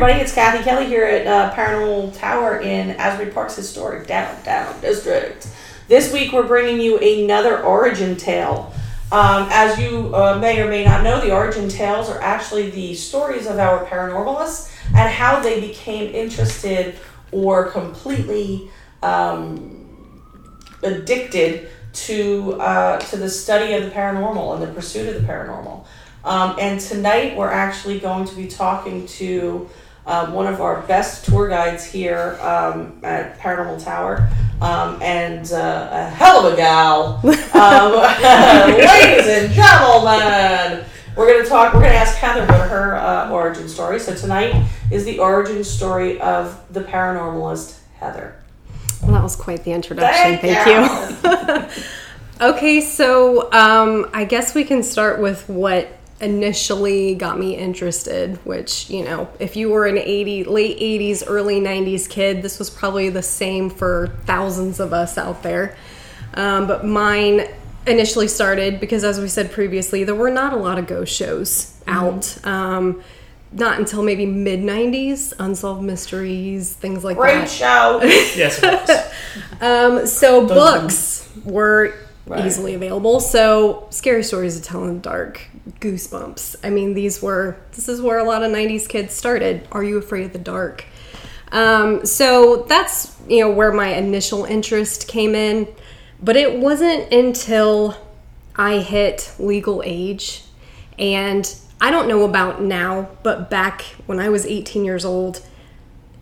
Everybody, it's Kathy Kelly here at uh, Paranormal Tower in Asbury Park's historic downtown district. This week we're bringing you another origin tale. Um, as you uh, may or may not know, the origin tales are actually the stories of our paranormalists and how they became interested or completely um, addicted to uh, to the study of the paranormal and the pursuit of the paranormal. Um, and tonight we're actually going to be talking to um, one of our best tour guides here um, at Paranormal Tower, um, and uh, a hell of a gal. Um, ladies and gentlemen, we're going to talk, we're going to ask Heather about her uh, origin story. So tonight is the origin story of the paranormalist Heather. Well, that was quite the introduction. Thank, Thank you. okay, so um, I guess we can start with what initially got me interested which you know if you were an 80 late 80s early 90s kid this was probably the same for thousands of us out there. Um, but mine initially started because as we said previously there were not a lot of ghost shows mm-hmm. out. Um, not until maybe mid 90s unsolved mysteries things like Great that. great show. Yes um, so books were right. easily available. So scary stories to tell in the dark goosebumps. I mean, these were this is where a lot of '90s kids started. Are you afraid of the dark? Um, so that's you know where my initial interest came in, but it wasn't until I hit legal age, and I don't know about now, but back when I was 18 years old,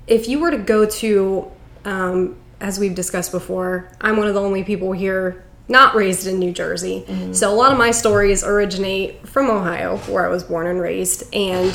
if you were to go to um, as we've discussed before, I'm one of the only people here not raised in New Jersey. Mm-hmm. So a lot of my stories originate from Ohio, where I was born and raised. And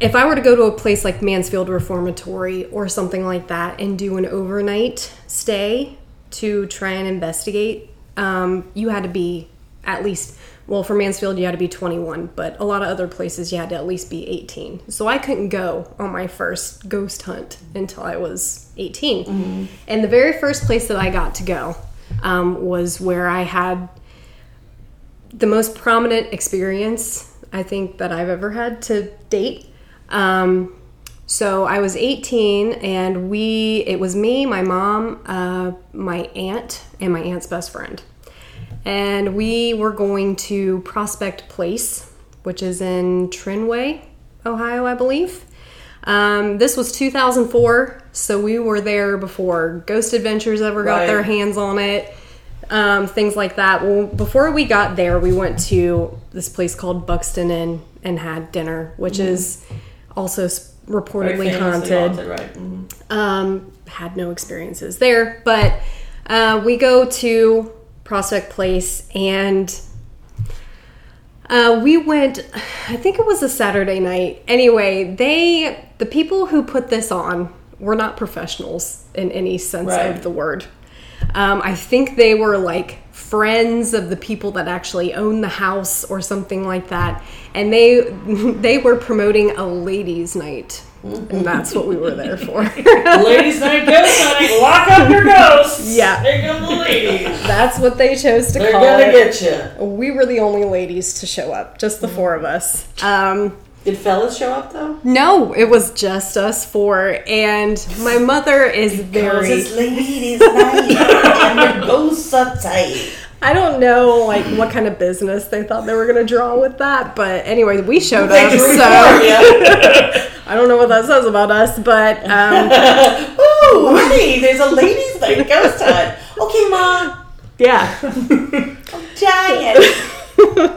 if I were to go to a place like Mansfield Reformatory or something like that and do an overnight stay to try and investigate, um, you had to be at least, well, for Mansfield, you had to be 21, but a lot of other places, you had to at least be 18. So I couldn't go on my first ghost hunt until I was 18. Mm-hmm. And the very first place that I got to go um, was where I had the most prominent experience I think that I've ever had to date. Um, so I was 18, and we it was me, my mom, uh, my aunt, and my aunt's best friend, and we were going to Prospect Place, which is in Trinway, Ohio, I believe. Um, this was 2004, so we were there before Ghost Adventures ever got right. their hands on it. Um, things like that. Well, before we got there, we went to this place called Buxton Inn and had dinner, which mm-hmm. is also reportedly haunted. haunted right? mm-hmm. um, had no experiences there, but uh, we go to Prospect Place and uh, we went, I think it was a Saturday night. Anyway, they, the people who put this on were not professionals in any sense right. of the word. Um, I think they were like friends of the people that actually own the house or something like that, and they they were promoting a ladies' night. And that's what we were there for. ladies' night, ghost night. Lock up your ghosts. Yeah, there go the ladies. That's what they chose to They're call gonna it. get you. We were the only ladies to show up, just the four of us. Um, did fellas show up though? No, it was just us four, and my mother is very. Because it's ladies' night and your ghosts are tight. I don't know like what kind of business they thought they were gonna draw with that, but anyway, we showed up. So I don't know what that says about us, but um, oh, honey, there's a ladies' night ghost hunt. Okay, mom. Yeah, I'm giant.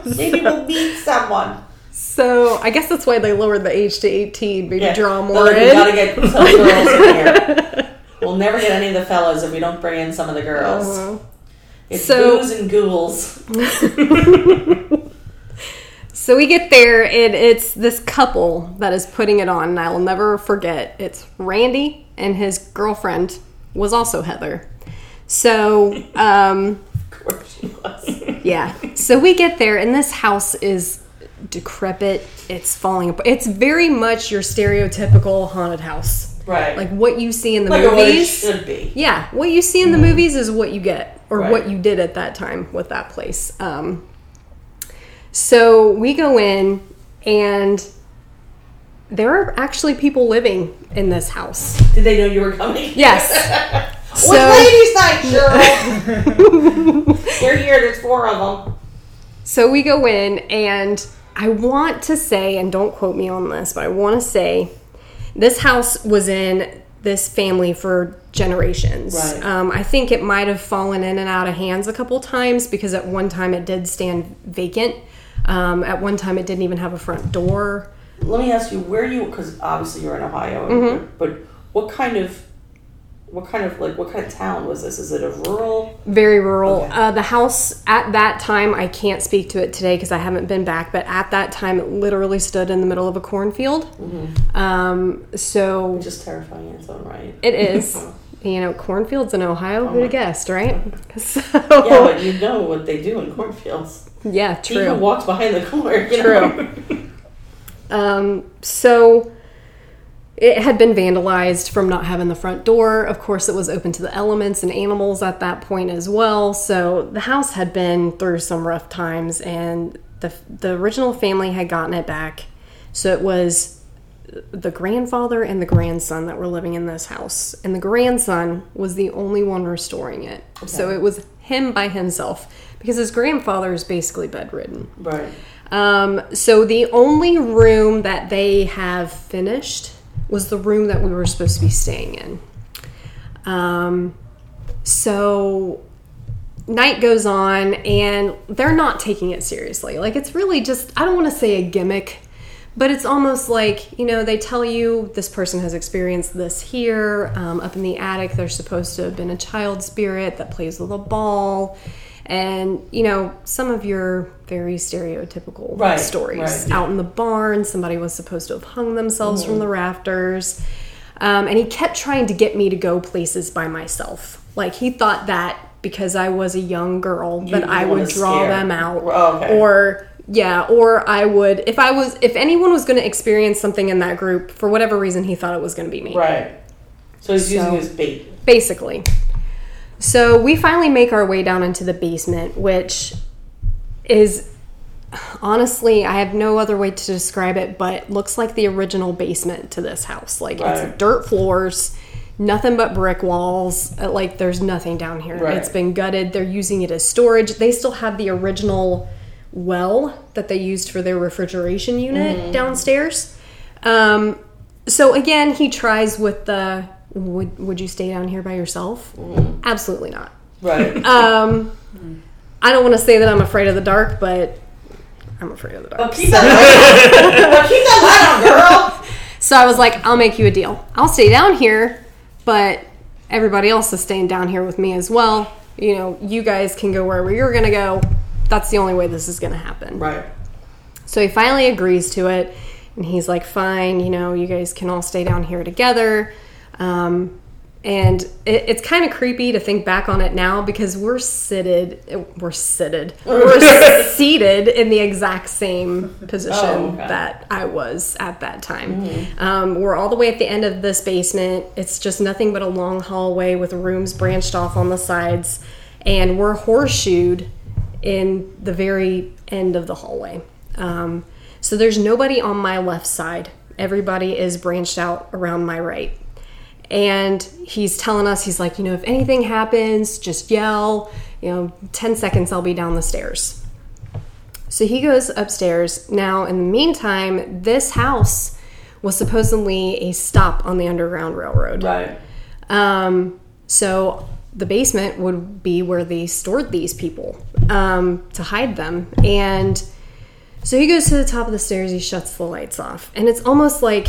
Maybe so, we'll meet someone. So I guess that's why they lowered the age to 18, maybe yeah. draw more in. We gotta get some girls in here. We'll never get any of the fellas if we don't bring in some of the girls. Uh-huh. It's so, booze and ghouls. so we get there, and it's this couple that is putting it on, and I will never forget. It's Randy, and his girlfriend was also Heather. So, um, of course she was. yeah. So we get there, and this house is decrepit. It's falling apart. It's very much your stereotypical haunted house. Right. Like what you see in the like movies. should be. Yeah. What you see in mm-hmm. the movies is what you get, or right. what you did at that time with that place. Um, so we go in, and there are actually people living in this house. Did they know you were coming? Yes. so, ladies' night, Cheryl. They're here. There's four of them. So we go in, and I want to say, and don't quote me on this, but I want to say this house was in this family for generations. Right. Um, I think it might have fallen in and out of hands a couple times because at one time it did stand vacant. Um, at one time it didn't even have a front door. Let me ask you, where you? Because obviously you're in Ohio, Mm-hmm. but what kind of, what kind of like what kind of town was this? Is it a rural? Very rural. Okay. Uh, the house at that time, I can't speak to it today because I haven't been back, but at that time it literally stood in the middle of a cornfield. Mm-hmm. Um, so Just terrifying in its own right. it is. You know, cornfields in Ohio. Who'd have guessed, right? So, Oh Yeah, but you know what they do in cornfields. yeah, true. walks behind the. You True. Um, so it had been vandalized from not having the front door. Of course, it was open to the elements and animals at that point as well. So the house had been through some rough times, and the the original family had gotten it back. So it was the grandfather and the grandson that were living in this house, and the grandson was the only one restoring it. So it was him by himself because his grandfather is basically bedridden. Right. Um, so the only room that they have finished was the room that we were supposed to be staying in. Um, so night goes on and they're not taking it seriously. Like it's really just I don't want to say a gimmick, but it's almost like you know they tell you this person has experienced this here um, up in the attic. There's supposed to have been a child spirit that plays with a ball. And you know some of your very stereotypical Right, stories right. out in the barn. Somebody was supposed to have hung themselves from the rafters, um, and he kept trying to get me to go places by myself. Like he thought that because I was a young girl that you I would draw scare- them out, Oh, okay. or yeah, or I would if I was if anyone was going to experience something in that group for whatever reason he thought it was going to be me Right. So he's using his bait. basically. So we finally make our way down into the basement, which is honestly, I have no other way to describe it, but looks like the original basement to this house. Like Right. it's dirt floors, nothing but brick walls. uh, Like there's nothing down here. Right. It's been gutted. They're using it as storage. They still have the original well that they used for their refrigeration unit downstairs. Um, so again, he tries with the would would you stay down here by yourself? Absolutely not. Right. Um, I don't want to say that I'm afraid of the dark, but I'm afraid of the dark. Well, keep that light on. Well, keep that light on, girl. So I was like, I'll make you a deal. I'll stay down here, but everybody else is staying down here with me as well. You know, you guys can go wherever you're gonna go. That's the only way this is gonna happen. Right. So he finally agrees to it, and he's like, "Fine, you know, you guys can all stay down here together." Um, and it, it's kind of creepy to think back on it now because we're seated, we're seated, we're seated in the exact same position Oh, okay. that I was at that time. Um, we're all the way at the end of this basement. It's just nothing but a long hallway with rooms branched off on the sides, and we're horseshoed in the very end of the hallway. Um, so there's nobody on my left side. Everybody is branched out around my right. And he's telling us, he's like, you know, if anything happens, just yell. You know, 10 seconds, I'll be down the stairs. So he goes upstairs. Now, in the meantime, this house was supposedly a stop on the Underground Railroad. Right. Um, so the basement would be where they stored these people um, to hide them. And so he goes to the top of the stairs, he shuts the lights off. And it's almost like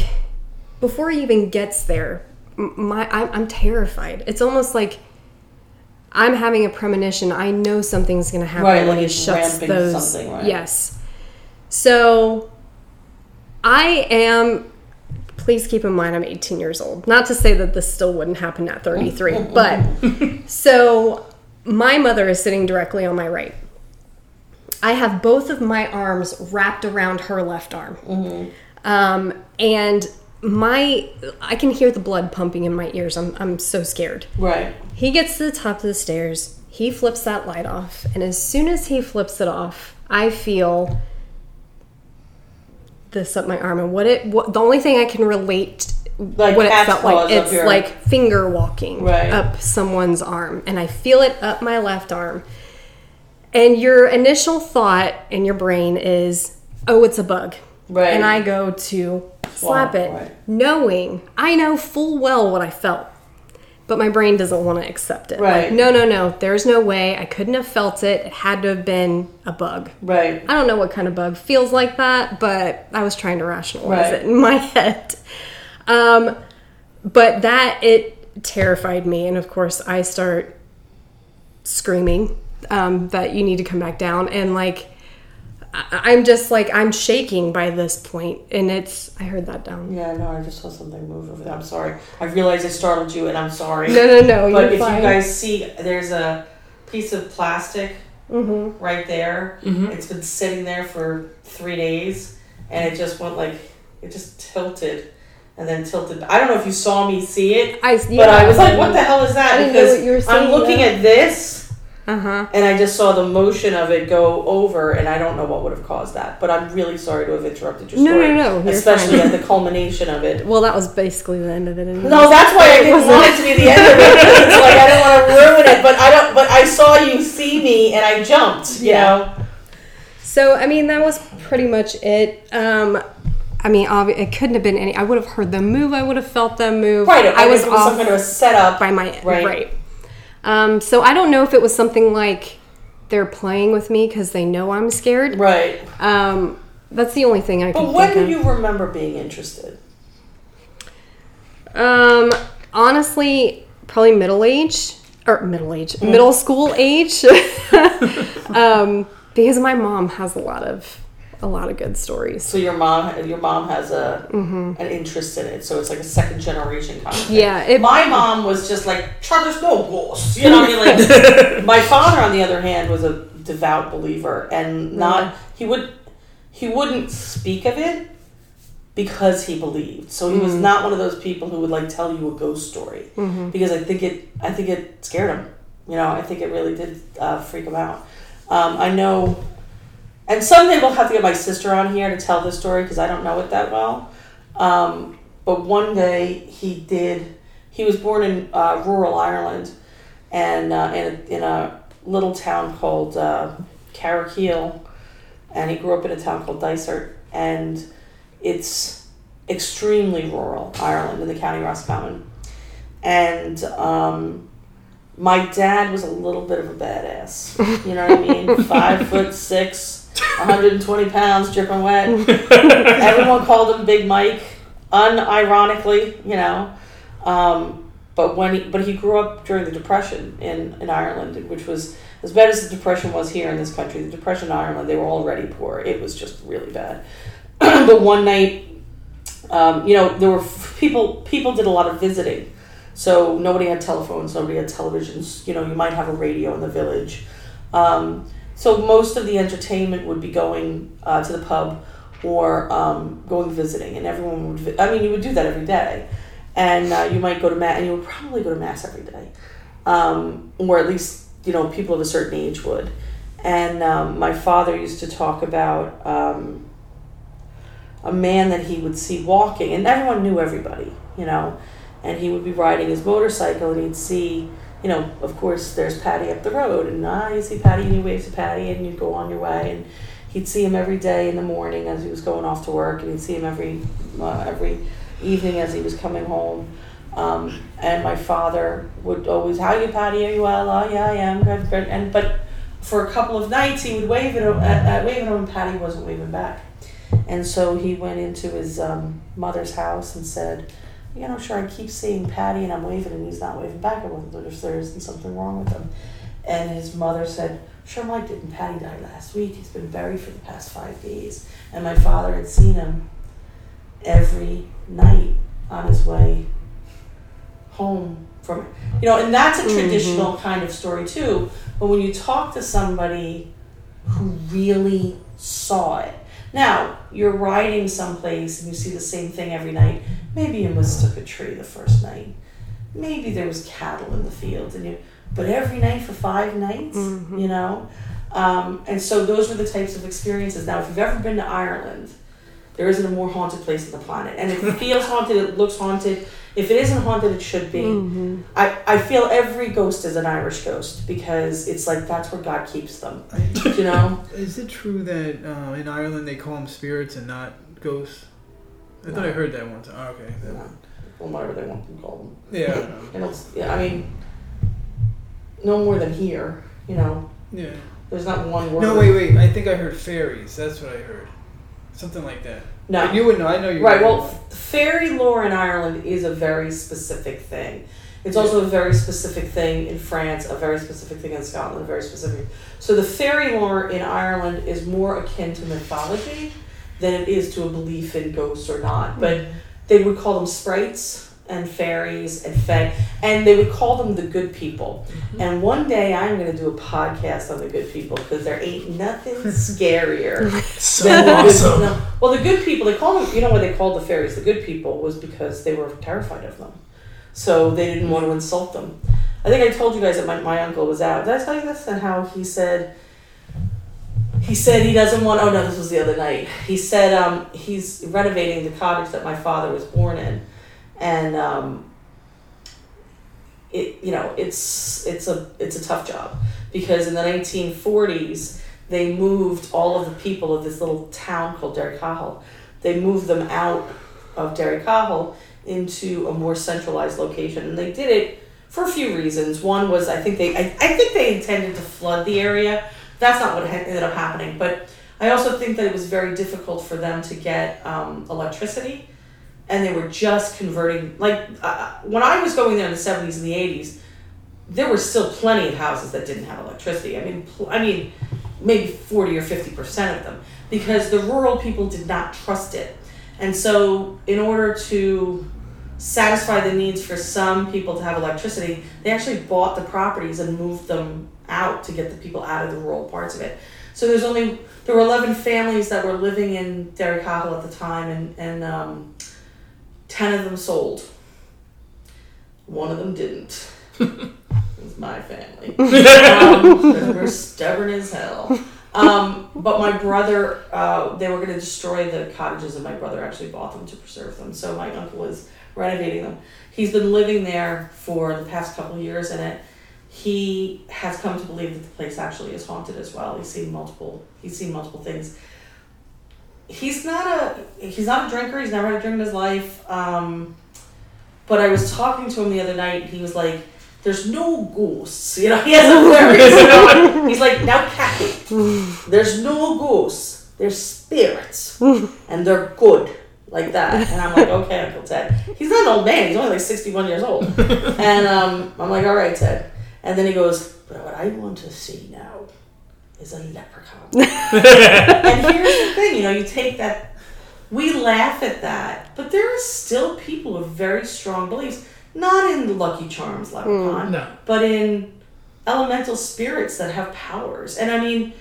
before he even gets there, my I'm, I'm terrified. It's almost like I'm having a premonition. I know something's going to happen Right, when like he shuts those. right. Yes. So I am please keep in mind I'm 18 years old. Not to say that this still wouldn't happen at 33, but so my mother is sitting directly on my right. I have both of my arms wrapped around her left arm. Um, and my I can hear the blood pumping in my ears. I'm I'm so scared. Right. He gets to the top of the stairs. He flips that light off, and as soon as he flips it off, I feel this up my arm, and what it what, the only thing I can relate Like what it felt like it's like finger walking Right. up someone's arm, and I feel it up my left arm. And your initial thought in your brain is, "Oh, it's a bug," Right. and I go to slap it, right. knowing I know full well what I felt. But my brain doesn't want to accept it. Right. Like, no, no, no. There's no way. I couldn't have felt it. It had to have been a bug. Right. I don't know what kind of bug feels like that, but I was trying to rationalize Right. it in my head. Um, but that it terrified me, and of course I start screaming um, that you need to come back down, and like I'm just like I'm shaking by this point, and it's I heard that down. Yeah, no, I just saw something move over there. I'm sorry. I realized I startled you, and I'm sorry. No, no, no, but you're if fine. you guys see, there's a piece of plastic Mm-hmm. right there. It's been sitting there for three days, and it just went like it just tilted, and then tilted. I don't know if you saw me see it, I, but I was like, "What the hell is that?" I didn't know because what you were I'm looking yeah. at this. Uh huh. And I just saw the motion of it go over, and I don't know what would have caused that. But I'm really sorry to have interrupted your No, story. no, no, you're Especially fine. at the culmination of it. Well, that was basically the end of it. Anyway. No, that's why I It didn't want it to be the end of it. It's like I didn't want to ruin it, but I don't. But I saw you see me, and I jumped. You Yeah. know. So I mean, that was pretty much it. Um, I mean, obvi- it couldn't have been any. I would have heard them move. I would have felt them move. Right. I was it was off some kind of a setup. by my Right. right. Um, so I don't know if it was something like they're playing with me because they know I'm scared. Right. Um, that's the only thing I can But when do you remember being interested? Um, honestly, probably middle age or middle age, Mm. middle school age. um, because my mom has a lot of a lot of good stories. So your mom, your mom has a an interest in it. So it's like a second generation kind of thing. Mm-hmm. Yeah, it, My mom was just like, Charlie's no ghost. You know what I mean? Like, my father, on the other hand, was a devout believer and not, he would, he wouldn't speak of it because he believed. So he Mm. was not one of those people who would like tell you a ghost story Mm-hmm. because I think it, I think it scared him. You know, I think it really did uh, freak him out. Um, I know, and someday we'll have to get my sister on here to tell this story because I don't know it that well. Um, but one day he did. He was born in uh, rural Ireland, and uh, in, a, in a little town called uh, and he grew up in a town called Dysart, and it's extremely rural Ireland in the county Roscommon, and um, my dad was a little bit of a badass. You know what I mean? Five foot six. 120 pounds, dripping wet. Everyone called him Big Mike, unironically, you know. Um, but when he, but he grew up during the Depression in, in Ireland, which was as bad as the Depression was here in this country. The Depression in Ireland, they were already poor. It was just really bad. but one night, um, you know, there were f- people. People did a lot of visiting, so nobody had telephones, nobody had televisions. You know, you might have a radio in the village. Um, so most of the entertainment would be going uh, to the pub or um, going visiting, and everyone would. Vi- I mean, you would do that every day, and uh, you might go to mass, and you would probably go to mass every day, um, or at least you know people of a certain age would. And um, my father used to talk about um, a man that he would see walking, and everyone knew everybody, you know, and he would be riding his motorcycle, and he'd see you know, of course, there's Patty up the road, and ah, you see Patty, and you wave to Patty, and you'd go on your way, and he'd see him every day in the morning as he was going off to work, and he'd see him every uh, every evening as he was coming home. Um, and my father would always, "How you, Patty? Are you well? Oh, yeah, I am. Good, good." And but for a couple of nights, he would wave at him, at, at wave at him, and Patty wasn't waving back. And so he went into his um, mother's house and said, you know, sure, I keep seeing Patty and I'm waving and he's not waving back. I wonder if there isn't something wrong with him. And his mother said, Sure, Mike, didn't Patty die last week? He's been buried for the past five days. And my father had seen him every night on his way home from, you know, and that's a Mhm. traditional kind of story too. But when you talk to somebody who really saw it, now you're riding someplace and you see the same thing every night. Maybe you mistook a tree the first night. Maybe there was cattle in the field, and you. But every night for five nights, Mhm. you know, um, and so those were the types of experiences. Now, if you've ever been to Ireland, there isn't a more haunted place on the planet. And if it feels haunted, it looks haunted. If it isn't haunted, it should be. Mm-hmm. I, I feel every ghost is an Irish ghost because it's like that's where God keeps them. You know? Is it true that uh, in Ireland they call them spirits and not ghosts? I thought I heard that one time. Oh, okay. That- Yeah. Well, whatever they want to call them. Yeah. And it's, yeah, I mean, no more than here. You know, yeah. there's not one word. No, wait, wait. I think I heard fairies. That's what I heard. Something like that. No. But you would know. I know you. Right. Well, f- fairy lore in Ireland is a very specific thing. It's also a very specific thing in France, a very specific thing in Scotland, a very specific. So the fairy lore in Ireland is more akin to mythology than it is to a belief in ghosts or not. Hmm. But they would call them sprites and fairies and fae, and they would call them the good people. Mm-hmm. And one day I'm going to do a podcast on the good people because there ain't nothing scarier So than the good- awesome. no. Well, the good people, they call them, you know why they called the fairies the good people was because they were terrified of them. So they didn't want to insult them. I think I told you guys that my, my uncle was out. Did I tell you this? And how he said, he said he doesn't want, oh no, this was the other night. He said um, he's renovating the cottage that my father was born in. And um, it, you know, it's, it's, a, it's a tough job because in the 1940s, they moved all of the people of this little town called Derrycahill. They moved them out of Derrycahill into a more centralized location, and they did it for a few reasons. One was I think they I, I think they intended to flood the area. That's not what ended up happening, but I also think that it was very difficult for them to get um, electricity, and they were just converting. Like uh, when I was going there in the seventies and the eighties, there were still plenty of houses that didn't have electricity. I mean, pl- I mean, maybe forty or fifty percent of them because the rural people did not trust it, and so in order to satisfy the needs for some people to have electricity, they actually bought the properties and moved them out to get the people out of the rural parts of it. So there's only there were eleven families that were living in Derrycahill at the time, and and um, ten of them sold. One of them didn't. it was my family. um, we're stubborn as hell. Um, but my brother, uh, they were going to destroy the cottages, and my brother actually bought them to preserve them. So my uncle is renovating them. He's been living there for the past couple years, in it he has come to believe that the place actually is haunted as well. He's seen multiple. He's seen multiple things. He's not a he's not a drinker. He's never had a drink in his life. Um, but I was talking to him the other night. and He was like, "There's no ghosts." You know, he has a very. you know, he's like, "Now, Kathy, there's no ghosts. There's spirits, and they're good." Like that, and I'm like, okay, Uncle Ted. He's not an old man. He's only like 61 years old, and um, I'm like, all right, Ted. And then he goes, but what I want to see now is a leprechaun. and here's the thing, you know, you take that, we laugh at that, but there are still people with very strong beliefs, not in the Lucky Charms hmm. leprechaun, No. but in elemental spirits that have powers. And I mean,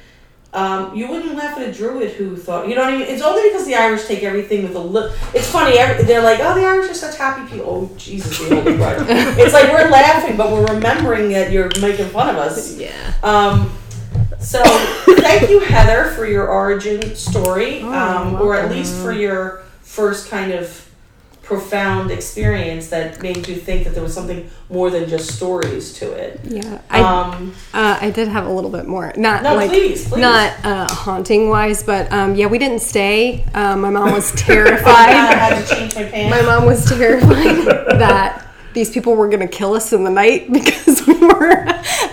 um, you wouldn't laugh at a druid who thought, you know what I mean? It's only because the Irish take everything with a little. It's funny. Every, they're like, oh, the Irish are such happy people. Oh, Jesus, the Holy Christ. It's like we're laughing, but we're remembering that you're making fun of us. Yeah. Um, so thank you, Heather, for your origin story, Oh, um, or at least for your first kind of profound experience that made you think that there was something more than just stories to it. Yeah. I Um, uh, I did have a little bit more. Not no, like please, please. not uh, haunting wise, but um, yeah, we didn't stay. Um, my mom was I terrified. had to change my pants. my mom was terrified that these people were going to kill us in the night because we were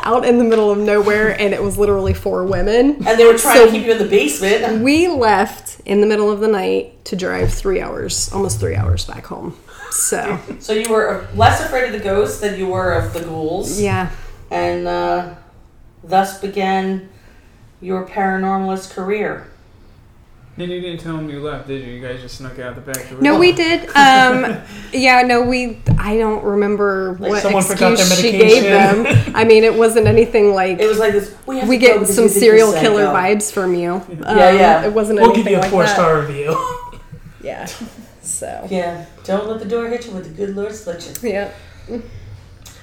out in the middle of nowhere and it was literally four women. and they were trying So- to keep you in the basement. We left in the middle of the night to drive three hours, almost three hours back home. So, So you were less afraid of the ghosts than you were of the ghouls. yeah. And uh, thus began your paranormalist career. Then you didn't tell them you left, did you? You guys just snuck out the back door. No, we did. Um, yeah, no, we. I don't remember Like what excuse she gave them. I mean, it wasn't anything like It was like this. We, have we get some you serial killer psycho." vibes from you. Um, Yeah, yeah. It wasn't We'll anything give you a like four that. star review. Yeah. So. Yeah, don't let the door hit you with the good Lord split you. Yeah.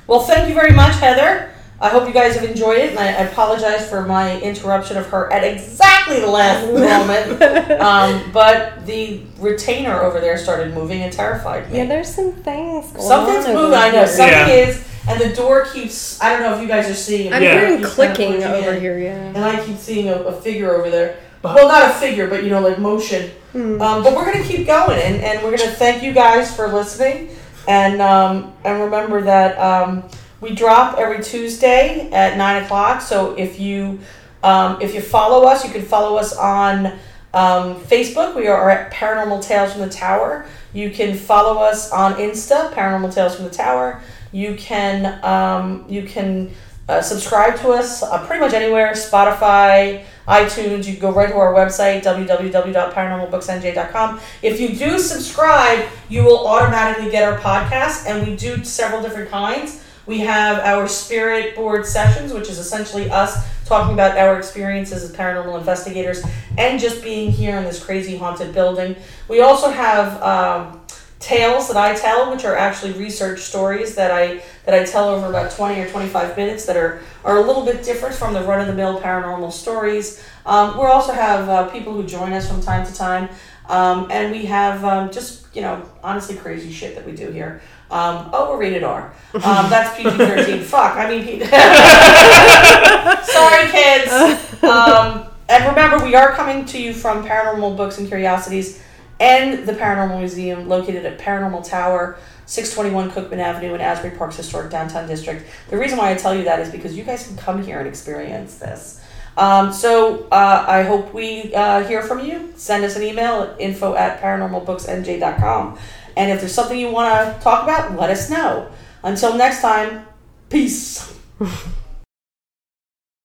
Well, thank you very much, Heather. I hope you guys have enjoyed it, and I, I apologize for my interruption of her at exactly the last moment. Um, but the retainer over there started moving and terrified me. Yeah, there's some things going Something's on over moving. I know something Yeah. is, and the door keeps. I don't know if you guys are seeing. it, I'm but it hearing kinda clicking over in. here, yeah. and I keep seeing a, a figure over there. But- well, not a figure, but you know, like motion. Hmm. Um, but we're gonna keep going, and, and we're gonna thank you guys for listening, and um, and remember that um, we drop every Tuesday at nine o'clock. So if you um, if you follow us, you can follow us on um, Facebook. We are at Paranormal Tales from the Tower. You can follow us on Insta, Paranormal Tales from the Tower. You can um, you can uh, subscribe to us uh, pretty much anywhere Spotify, iTunes. You can go right to our website, www.paranormalbooksnj.com. If you do subscribe, you will automatically get our podcast, and we do several different kinds. We have our spirit board sessions, which is essentially us talking about our experiences as paranormal investigators and just being here in this crazy haunted building. We also have um, tales that I tell, which are actually research stories that I that I tell over about twenty or twenty five minutes that are are a little bit different from the run of the mill paranormal stories. Um, we also have uh, people who join us from time to time, um, and we have um, just you know honestly crazy shit that we do here. Um, oh, we're rated R. Um, that's PG thirteen. Fuck. I mean, P- sorry, kids. Um, and remember, we are coming to you from Paranormal Books and Curiosities and the Paranormal Museum located at Paranormal Tower, 621 Cookman Avenue in Asbury Park's historic downtown district. The reason why I tell you that is because you guys can come here and experience this. Um, so uh, I hope we uh, hear from you. Send us an email at info at paranormalbooksnj.com. And if there's something you want to talk about, let us know. Until next time, peace.